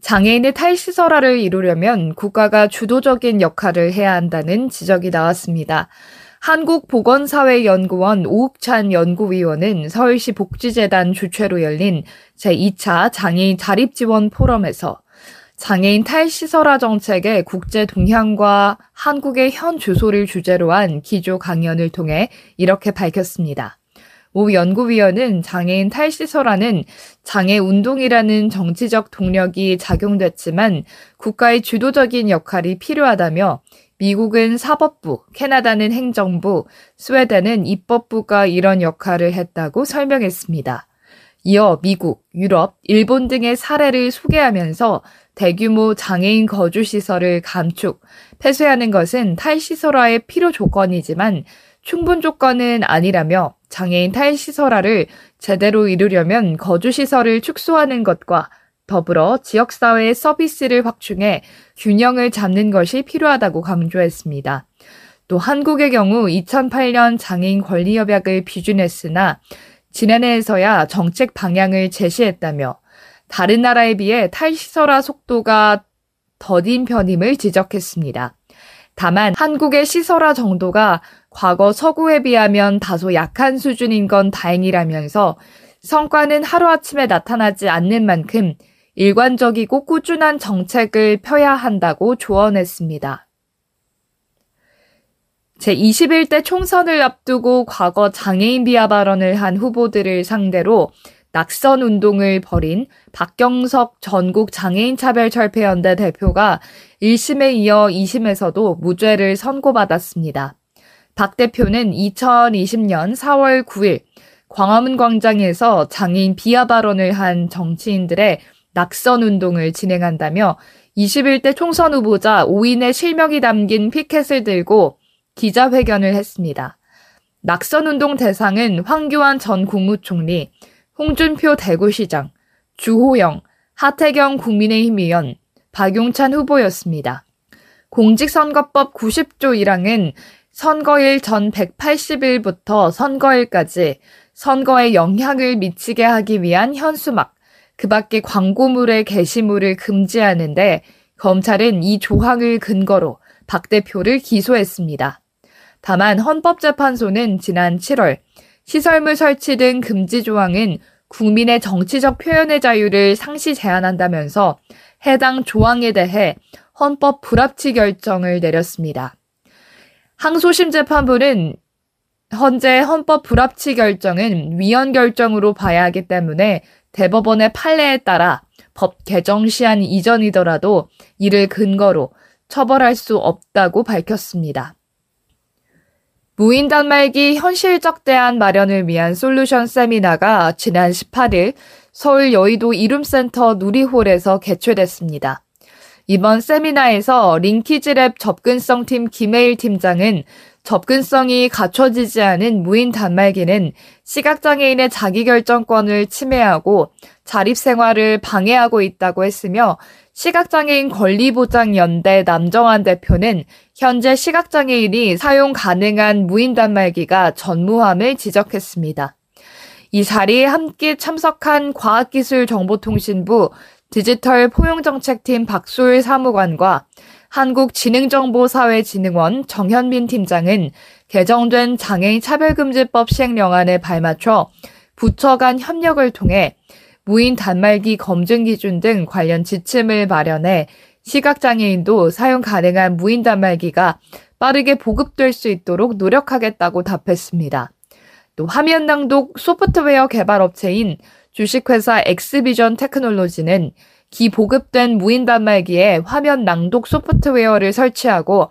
장애인의 탈시설화를 이루려면 국가가 주도적인 역할을 해야 한다는 지적이 나왔습니다. 한국보건사회연구원 오욱찬 연구위원은 서울시 복지재단 주최로 열린 제2차 장애인 자립지원 포럼에서 장애인 탈시설화 정책의 국제 동향과 한국의 현 주소를 주제로 한 기조 강연을 통해 이렇게 밝혔습니다. 오 연구위원은 장애인 탈시설화는 장애 운동이라는 정치적 동력이 작용됐지만 국가의 주도적인 역할이 필요하다며 미국은 사법부, 캐나다는 행정부, 스웨덴은 입법부가 이런 역할을 했다고 설명했습니다. 이어 미국, 유럽, 일본 등의 사례를 소개하면서 대규모 장애인 거주시설을 감축, 폐쇄하는 것은 탈시설화의 필요 조건이지만 충분 조건은 아니라며 장애인 탈시설화를 제대로 이루려면 거주시설을 축소하는 것과 더불어 지역사회의 서비스를 확충해 균형을 잡는 것이 필요하다고 강조했습니다. 또 한국의 경우 2008년 장애인 권리협약을 비준했으나 지난해에서야 정책 방향을 제시했다며 다른 나라에 비해 탈시설화 속도가 더딘 편임을 지적했습니다. 다만 한국의 시설화 정도가 과거 서구에 비하면 다소 약한 수준인 건 다행이라면서 성과는 하루아침에 나타나지 않는 만큼 일관적이고 꾸준한 정책을 펴야 한다고 조언했습니다. 제21대 총선을 앞두고 과거 장애인 비하 발언을 한 후보들을 상대로 낙선 운동을 벌인 박경석 전국 장애인 차별 철폐 연대 대표가 1심에 이어 2심에서도 무죄를 선고받았습니다. 박 대표는 2020년 4월 9일 광화문 광장에서 장애인 비하 발언을 한 정치인들의 낙선 운동을 진행한다며 21대 총선 후보자 5인의 실명이 담긴 피켓을 들고 기자회견을 했습니다. 낙선 운동 대상은 황교안 전 국무총리, 홍준표 대구시장, 주호영, 하태경 국민의힘 의원, 박용찬 후보였습니다. 공직선거법 90조 1항은 선거일 전 180일부터 선거일까지 선거에 영향을 미치게 하기 위한 현수막, 그 밖에 광고물의 게시물을 금지하는데 검찰은 이 조항을 근거로 박 대표를 기소했습니다. 다만 헌법재판소는 지난 7월 시설물 설치 등 금지 조항은 국민의 정치적 표현의 자유를 상시 제한한다면서 해당 조항에 대해 헌법 불합치 결정을 내렸습니다. 항소심 재판부는 현재 헌법 불합치 결정은 위헌 결정으로 봐야 하기 때문에 대법원의 판례에 따라 법 개정 시한 이전이더라도 이를 근거로 처벌할 수 없다고 밝혔습니다. 무인 단말기 현실적 대안 마련을 위한 솔루션 세미나가 지난 18일 서울 여의도 이룸센터 누리홀에서 개최됐습니다. 이번 세미나에서 링키즈랩 접근성팀 김혜일 팀장은 접근성이 갖춰지지 않은 무인 단말기는 시각장애인의 자기결정권을 침해하고 자립생활을 방해하고 있다고 했으며 시각장애인 권리보장연대 남정환 대표는 현재 시각장애인이 사용 가능한 무인 단말기가 전무함을 지적했습니다. 이 자리에 함께 참석한 과학기술정보통신부 디지털 포용정책팀 박소일 사무관과 한국지능정보사회진흥원 정현민 팀장은 개정된 장애인 차별금지법 시행령안에 발맞춰 부처 간 협력을 통해 무인 단말기 검증 기준 등 관련 지침을 마련해 시각장애인도 사용 가능한 무인 단말기가 빠르게 보급될 수 있도록 노력하겠다고 답했습니다. 또 화면 낭독 소프트웨어 개발 업체인 주식회사 엑스비전 테크놀로지는 기 보급된 무인 단말기에 화면 낭독 소프트웨어를 설치하고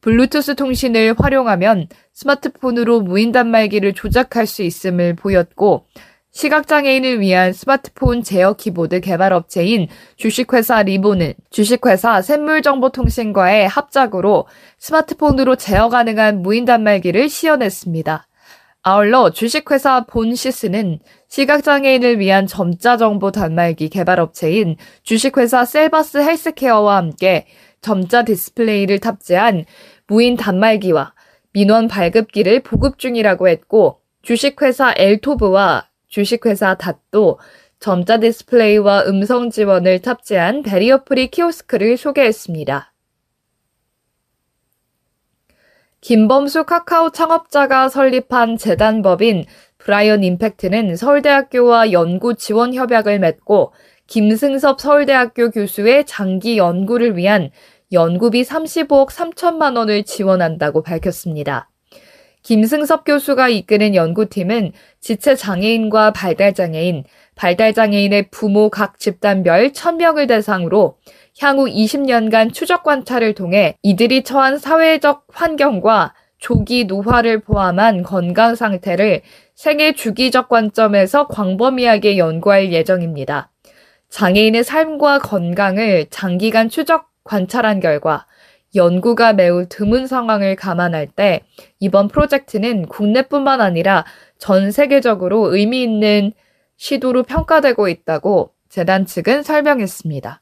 블루투스 통신을 활용하면 스마트폰으로 무인 단말기를 조작할 수 있음을 보였고 시각장애인을 위한 스마트폰 제어 키보드 개발 업체인 주식회사 리보는 주식회사 샘물정보통신과의 합작으로 스마트폰으로 제어 가능한 무인 단말기를 시연했습니다. 아울러 주식회사 본시스는 시각장애인을 위한 점자 정보 단말기 개발 업체인 주식회사 셀바스 헬스케어와 함께 점자 디스플레이를 탑재한 무인 단말기와 민원 발급기를 보급 중이라고 했고 주식회사 엘토브와 주식회사 닷도 점자 디스플레이와 음성 지원을 탑재한 barrier free 키오스크를 소개했습니다. 김범수 카카오 창업자가 설립한 재단법인 브라이언 임팩트는 서울대학교와 연구 지원 협약을 맺고 김승섭 서울대학교 교수의 장기 연구를 위한 연구비 35억 3천만 원을 지원한다고 밝혔습니다. 김승섭 교수가 이끄는 연구팀은 지체 장애인과 발달 장애인, 발달 장애인의 부모 각 집단별 1000명을 대상으로 향후 20년간 추적 관찰을 통해 이들이 처한 사회적 환경과 조기 노화를 포함한 건강 상태를 생애 주기적 관점에서 광범위하게 연구할 예정입니다. 장애인의 삶과 건강을 장기간 추적 관찰한 결과 연구가 매우 드문 상황을 감안할 때 이번 프로젝트는 국내뿐만 아니라 전 세계적으로 의미 있는 시도로 평가되고 있다고 재단 측은 설명했습니다.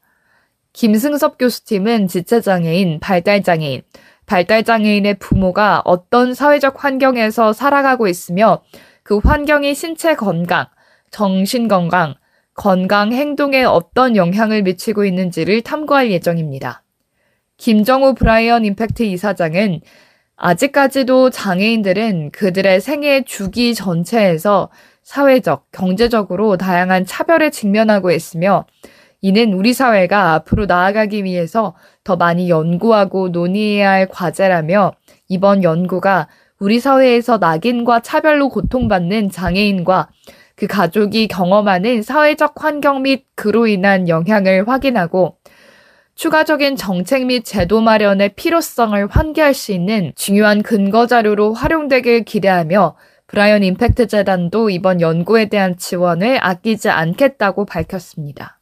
김승섭 교수팀은 지체장애인, 발달장애인, 발달장애인의 부모가 어떤 사회적 환경에서 살아가고 있으며 그 환경이 신체 건강, 정신 건강, 건강 행동에 어떤 영향을 미치고 있는지를 탐구할 예정입니다. 김정우 브라이언 임팩트 이사장은 아직까지도 장애인들은 그들의 생애 주기 전체에서 사회적, 경제적으로 다양한 차별에 직면하고 있으며 이는 우리 사회가 앞으로 나아가기 위해서 더 많이 연구하고 논의해야 할 과제라며 이번 연구가 우리 사회에서 낙인과 차별로 고통받는 장애인과 그 가족이 경험하는 사회적 환경 및 그로 인한 영향을 확인하고 추가적인 정책 및 제도 마련의 필요성을 환기할 수 있는 중요한 근거 자료로 활용되길 기대하며 브라이언 임팩트 재단도 이번 연구에 대한 지원을 아끼지 않겠다고 밝혔습니다.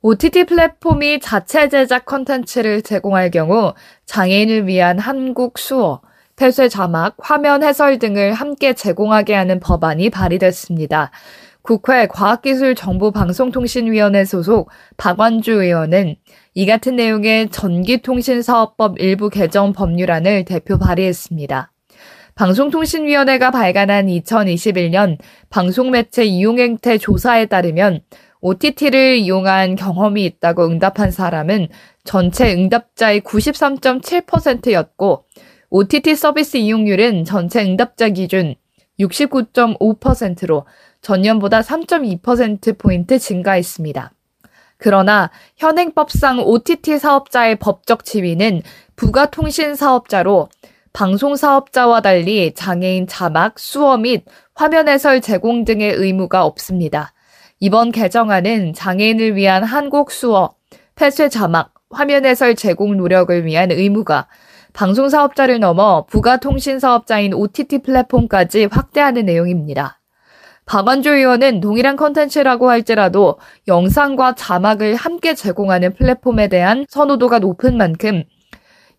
OTT 플랫폼이 자체 제작 컨텐츠를 제공할 경우 장애인을 위한 한국 수어, 폐쇄 자막, 화면 해설 등을 함께 제공하게 하는 법안이 발의됐습니다. 국회 과학기술정보방송통신위원회 소속 박완주 의원은 이 같은 내용의 전기통신사업법 일부 개정 법률안을 대표 발의했습니다. 방송통신위원회가 발간한 2021년 방송매체 이용행태 조사에 따르면 OTT를 이용한 경험이 있다고 응답한 사람은 전체 응답자의 93.7%였고 OTT 서비스 이용률은 전체 응답자 기준 69.5%로 전년보다 3.2%포인트 증가했습니다. 그러나 현행법상 OTT 사업자의 법적 지위는 부가통신 사업자로 방송 사업자와 달리 장애인 자막, 수어 및 화면 해설 제공 등의 의무가 없습니다. 이번 개정안은 장애인을 위한 한국 수어, 폐쇄 자막, 화면 해설 제공 노력을 위한 의무가 방송 사업자를 넘어 부가통신 사업자인 OTT 플랫폼까지 확대하는 내용입니다. 박완조 의원은 동일한 컨텐츠라고 할지라도 영상과 자막을 함께 제공하는 플랫폼에 대한 선호도가 높은 만큼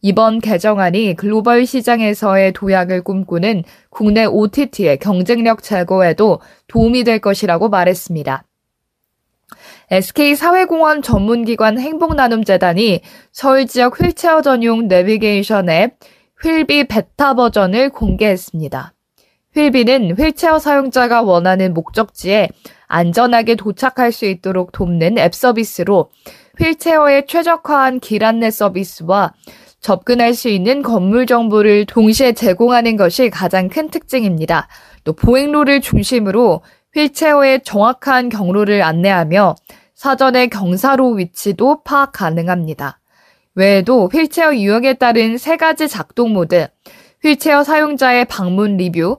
이번 개정안이 글로벌 시장에서의 도약을 꿈꾸는 국내 OTT의 경쟁력 제고에도 도움이 될 것이라고 말했습니다. SK 사회공헌 전문기관 행복나눔재단이 서울 지역 휠체어 전용 내비게이션 앱 휠비 베타 버전을 공개했습니다. 휠비는 휠체어 사용자가 원하는 목적지에 안전하게 도착할 수 있도록 돕는 앱 서비스로 휠체어에 최적화한 길 안내 서비스와 접근할 수 있는 건물 정보를 동시에 제공하는 것이 가장 큰 특징입니다. 또 보행로를 중심으로 휠체어의 정확한 경로를 안내하며 사전에 경사로 위치도 파악 가능합니다. 외에도 휠체어 유형에 따른 세 가지 작동 모드, 휠체어 사용자의 방문 리뷰,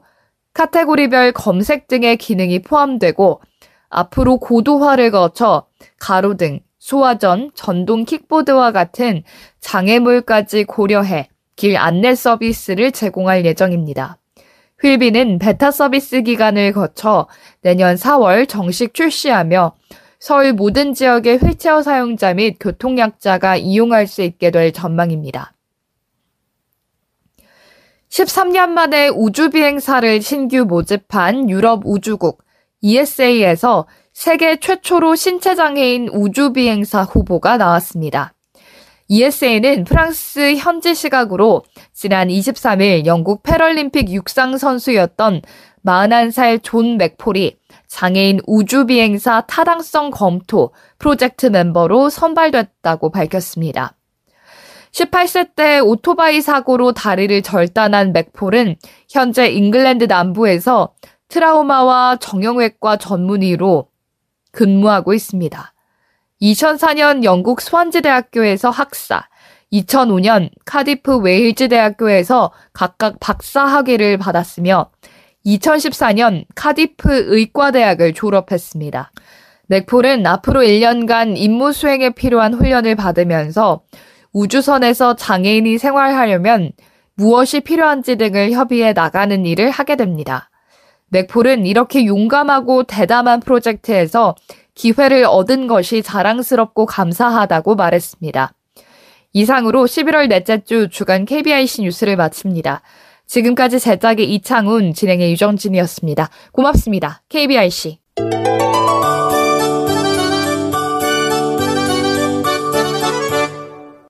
카테고리별 검색 등의 기능이 포함되고 앞으로 고도화를 거쳐 가로등, 소화전, 전동 킥보드와 같은 장애물까지 고려해 길 안내 서비스를 제공할 예정입니다. 휠비는 베타 서비스 기간을 거쳐 내년 4월 정식 출시하며 서울 모든 지역의 휠체어 사용자 및 교통약자가 이용할 수 있게 될 전망입니다. 13년 만에 우주비행사를 신규 모집한 유럽 우주국 ESA에서 세계 최초로 신체장애인 우주비행사 후보가 나왔습니다. ESA는 프랑스 현지 시각으로 지난 23일 영국 패럴림픽 육상 선수였던 41살 존 맥폴이 장애인 우주비행사 타당성 검토 프로젝트 멤버로 선발됐다고 밝혔습니다. 18세 때 오토바이 사고로 다리를 절단한 맥폴은 현재 잉글랜드 남부에서 트라우마와 정형외과 전문의로 근무하고 있습니다. 2004년 영국 스완지 대학교에서 학사, 2005년 카디프 웨일즈 대학교에서 각각 박사 학위를 받았으며 2014년 카디프 의과대학을 졸업했습니다. 맥폴은 앞으로 1년간 임무 수행에 필요한 훈련을 받으면서 우주선에서 장애인이 생활하려면 무엇이 필요한지 등을 협의해 나가는 일을 하게 됩니다. 맥폴은 이렇게 용감하고 대담한 프로젝트에서 기회를 얻은 것이 자랑스럽고 감사하다고 말했습니다. 이상으로 11월 넷째 주 주간 KBIC 뉴스를 마칩니다. 지금까지 제작의 이창훈, 진행의 유정진이었습니다. 고맙습니다. KBIC.